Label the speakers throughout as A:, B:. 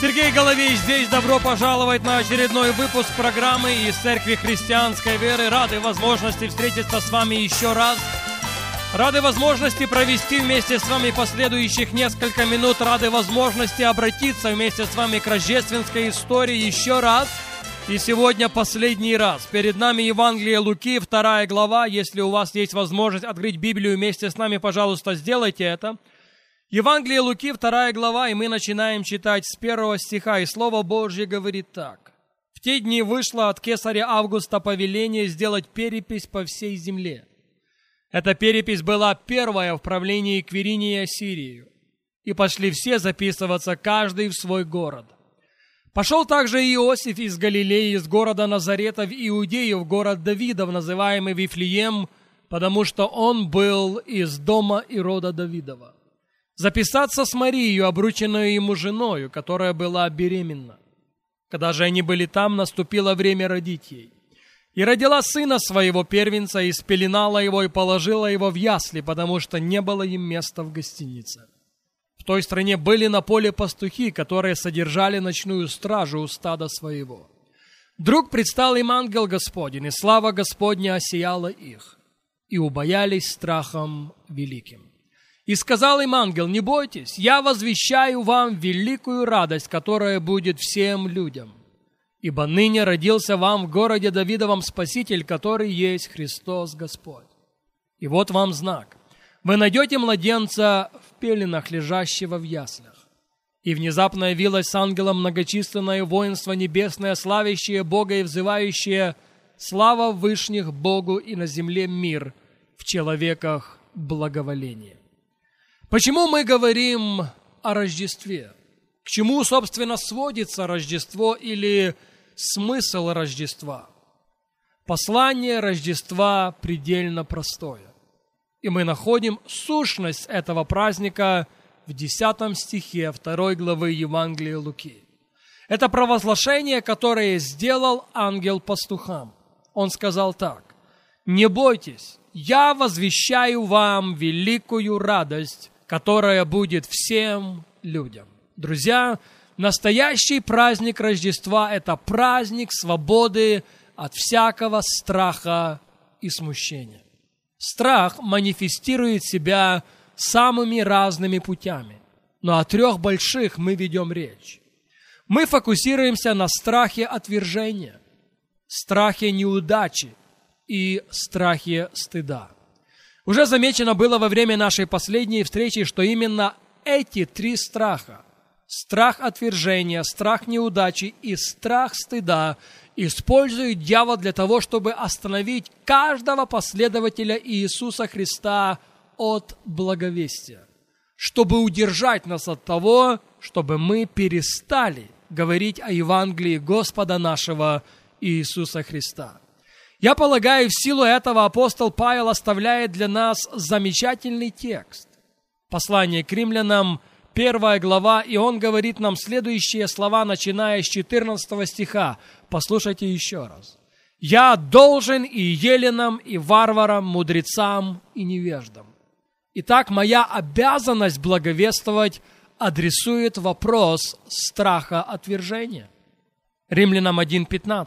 A: Сергей Головей здесь. Добро пожаловать на очередной выпуск программы из Церкви Христианской Веры. Рады возможности встретиться с вами еще раз. Рады возможности провести вместе с вами последующих несколько минут. Рады возможности обратиться вместе с вами к рождественской истории еще раз. И сегодня последний раз. Перед нами Евангелие Луки, вторая глава. Если у вас есть возможность открыть Библию вместе с нами, пожалуйста, сделайте это. Евангелие Луки, вторая глава, и мы начинаем читать с первого стиха, и Слово Божье говорит так. «В те дни вышло от кесаря Августа повеление сделать перепись по всей земле. Эта перепись была первая в правлении Квириния Сирию, и пошли все записываться, каждый в свой город. Пошел также Иосиф из Галилеи, из города Назарета в Иудею, в город Давидов, называемый Вифлеем, потому что он был из дома и рода Давидова записаться с Марией, обрученную ему женою, которая была беременна. Когда же они были там, наступило время родить ей. И родила сына своего первенца, и спеленала его, и положила его в ясли, потому что не было им места в гостинице. В той стране были на поле пастухи, которые содержали ночную стражу у стада своего. Вдруг предстал им ангел Господень, и слава Господня осияла их, и убоялись страхом великим. И сказал им ангел, не бойтесь, я возвещаю вам великую радость, которая будет всем людям. Ибо ныне родился вам в городе Давидовом Спаситель, который есть Христос Господь. И вот вам знак. Вы найдете младенца в пеленах, лежащего в яслях. И внезапно явилось с ангелом многочисленное воинство небесное, славящее Бога и взывающее «Слава Вышних Богу и на земле мир, в человеках благоволение». Почему мы говорим о Рождестве? К чему, собственно, сводится Рождество или смысл Рождества? Послание Рождества предельно простое. И мы находим сущность этого праздника в 10 стихе 2 главы Евангелия Луки. Это провозглашение, которое сделал ангел пастухам. Он сказал так. «Не бойтесь, я возвещаю вам великую радость, которая будет всем людям. Друзья, настоящий праздник Рождества – это праздник свободы от всякого страха и смущения. Страх манифестирует себя самыми разными путями, но о трех больших мы ведем речь. Мы фокусируемся на страхе отвержения, страхе неудачи и страхе стыда – уже замечено было во время нашей последней встречи, что именно эти три страха – страх отвержения, страх неудачи и страх стыда – использует дьявол для того, чтобы остановить каждого последователя Иисуса Христа от благовестия, чтобы удержать нас от того, чтобы мы перестали говорить о Евангелии Господа нашего Иисуса Христа. Я полагаю, в силу этого апостол Павел оставляет для нас замечательный текст. Послание к римлянам, первая глава, и он говорит нам следующие слова, начиная с 14 стиха. Послушайте еще раз. «Я должен и еленам, и варварам, мудрецам, и невеждам». Итак, моя обязанность благовествовать адресует вопрос страха отвержения. Римлянам 1.15.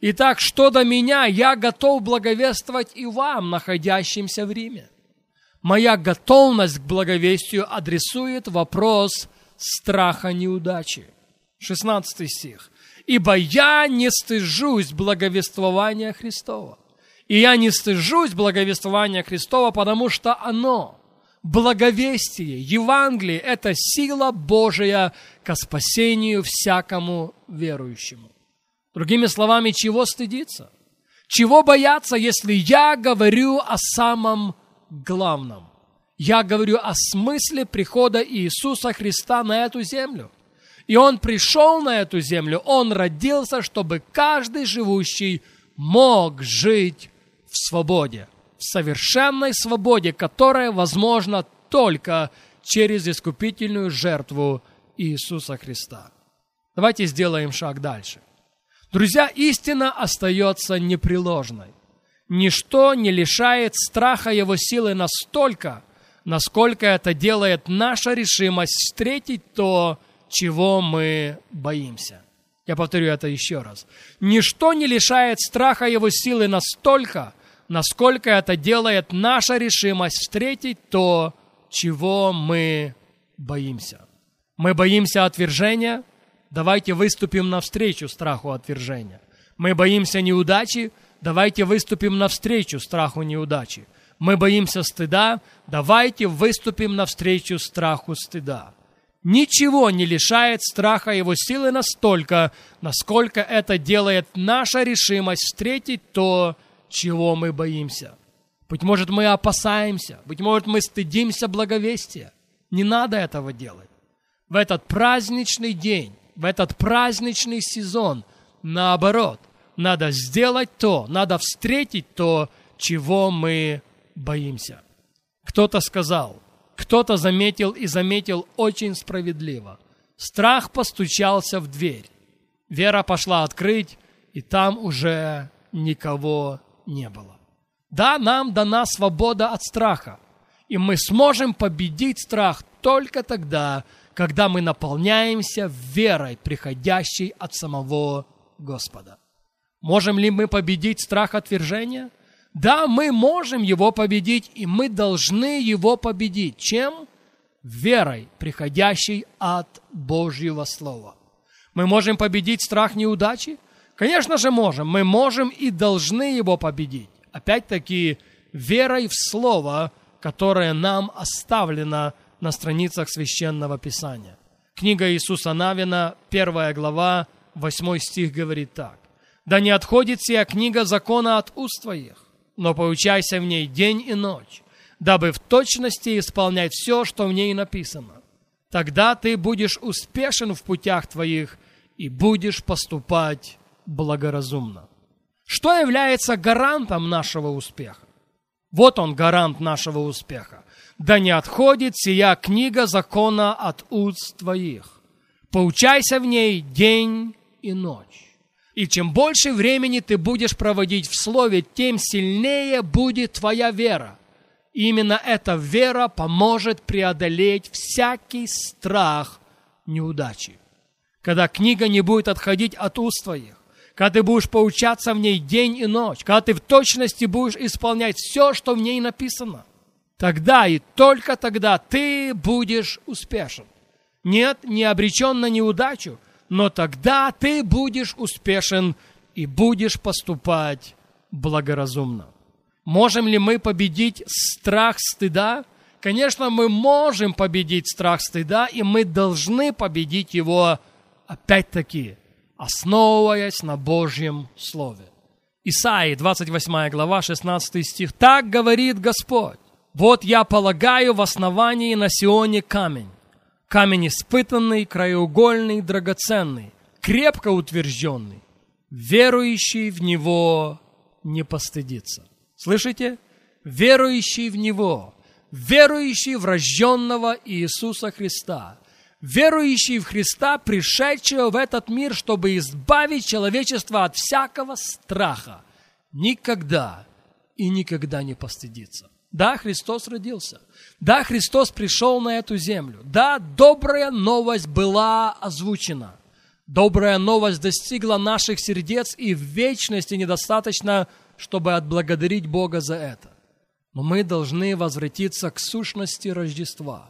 A: Итак, что до меня, я готов благовествовать и вам, находящимся в Риме. Моя готовность к благовестию адресует вопрос страха неудачи. 16 стих. «Ибо я не стыжусь благовествования Христова». И я не стыжусь благовествования Христова, потому что оно, благовестие, Евангелие, это сила Божия ко спасению всякому верующему. Другими словами, чего стыдиться? Чего бояться, если я говорю о самом главном? Я говорю о смысле прихода Иисуса Христа на эту землю. И Он пришел на эту землю, Он родился, чтобы каждый живущий мог жить в свободе, в совершенной свободе, которая возможна только через искупительную жертву Иисуса Христа. Давайте сделаем шаг дальше. Друзья, истина остается непреложной. Ничто не лишает страха его силы настолько, насколько это делает наша решимость встретить то, чего мы боимся. Я повторю это еще раз. Ничто не лишает страха его силы настолько, насколько это делает наша решимость встретить то, чего мы боимся. Мы боимся отвержения, давайте выступим навстречу страху отвержения. Мы боимся неудачи, давайте выступим навстречу страху неудачи. Мы боимся стыда, давайте выступим навстречу страху стыда. Ничего не лишает страха его силы настолько, насколько это делает наша решимость встретить то, чего мы боимся. Быть может, мы опасаемся, быть может, мы стыдимся благовестия. Не надо этого делать. В этот праздничный день, в этот праздничный сезон, наоборот, надо сделать то, надо встретить то, чего мы боимся. Кто-то сказал – кто-то заметил и заметил очень справедливо. Страх постучался в дверь. Вера пошла открыть, и там уже никого не было. Да, нам дана свобода от страха, и мы сможем победить страх только тогда, когда мы наполняемся верой, приходящей от самого Господа. Можем ли мы победить страх отвержения? Да, мы можем его победить, и мы должны его победить. Чем? Верой, приходящей от Божьего Слова. Мы можем победить страх неудачи? Конечно же можем. Мы можем и должны его победить. Опять-таки, верой в Слово, которое нам оставлено на страницах Священного Писания. Книга Иисуса Навина, первая глава, 8 стих говорит так. «Да не отходит сия книга закона от уст твоих, но поучайся в ней день и ночь, дабы в точности исполнять все, что в ней написано. Тогда ты будешь успешен в путях твоих и будешь поступать благоразумно. Что является гарантом нашего успеха? Вот он, гарант нашего успеха. Да не отходит сия книга закона от уст твоих. Поучайся в ней день и ночь и чем больше времени ты будешь проводить в Слове, тем сильнее будет твоя вера. И именно эта вера поможет преодолеть всякий страх неудачи. Когда книга не будет отходить от уст твоих, когда ты будешь поучаться в ней день и ночь, когда ты в точности будешь исполнять все, что в ней написано, тогда и только тогда ты будешь успешен. Нет, не обречен на неудачу, но тогда ты будешь успешен и будешь поступать благоразумно. Можем ли мы победить страх стыда? Конечно, мы можем победить страх стыда, и мы должны победить его, опять-таки, основываясь на Божьем Слове. Исаии, 28 глава, 16 стих. «Так говорит Господь, вот я полагаю в основании на Сионе камень, камень испытанный, краеугольный, драгоценный, крепко утвержденный, верующий в него не постыдится. Слышите? Верующий в него, верующий в рожденного Иисуса Христа, верующий в Христа, пришедшего в этот мир, чтобы избавить человечество от всякого страха, никогда и никогда не постыдится. Да, Христос родился. Да, Христос пришел на эту землю. Да, добрая новость была озвучена. Добрая новость достигла наших сердец, и в вечности недостаточно, чтобы отблагодарить Бога за это. Но мы должны возвратиться к сущности Рождества.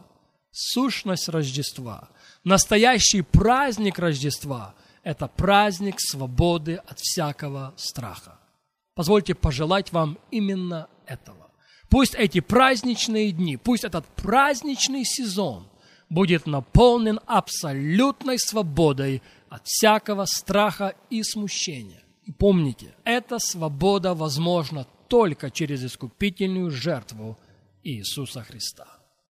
A: Сущность Рождества. Настоящий праздник Рождества – это праздник свободы от всякого страха. Позвольте пожелать вам именно этого. Пусть эти праздничные дни, пусть этот праздничный сезон будет наполнен абсолютной свободой от всякого страха и смущения. И помните, эта свобода возможна только через искупительную жертву Иисуса Христа.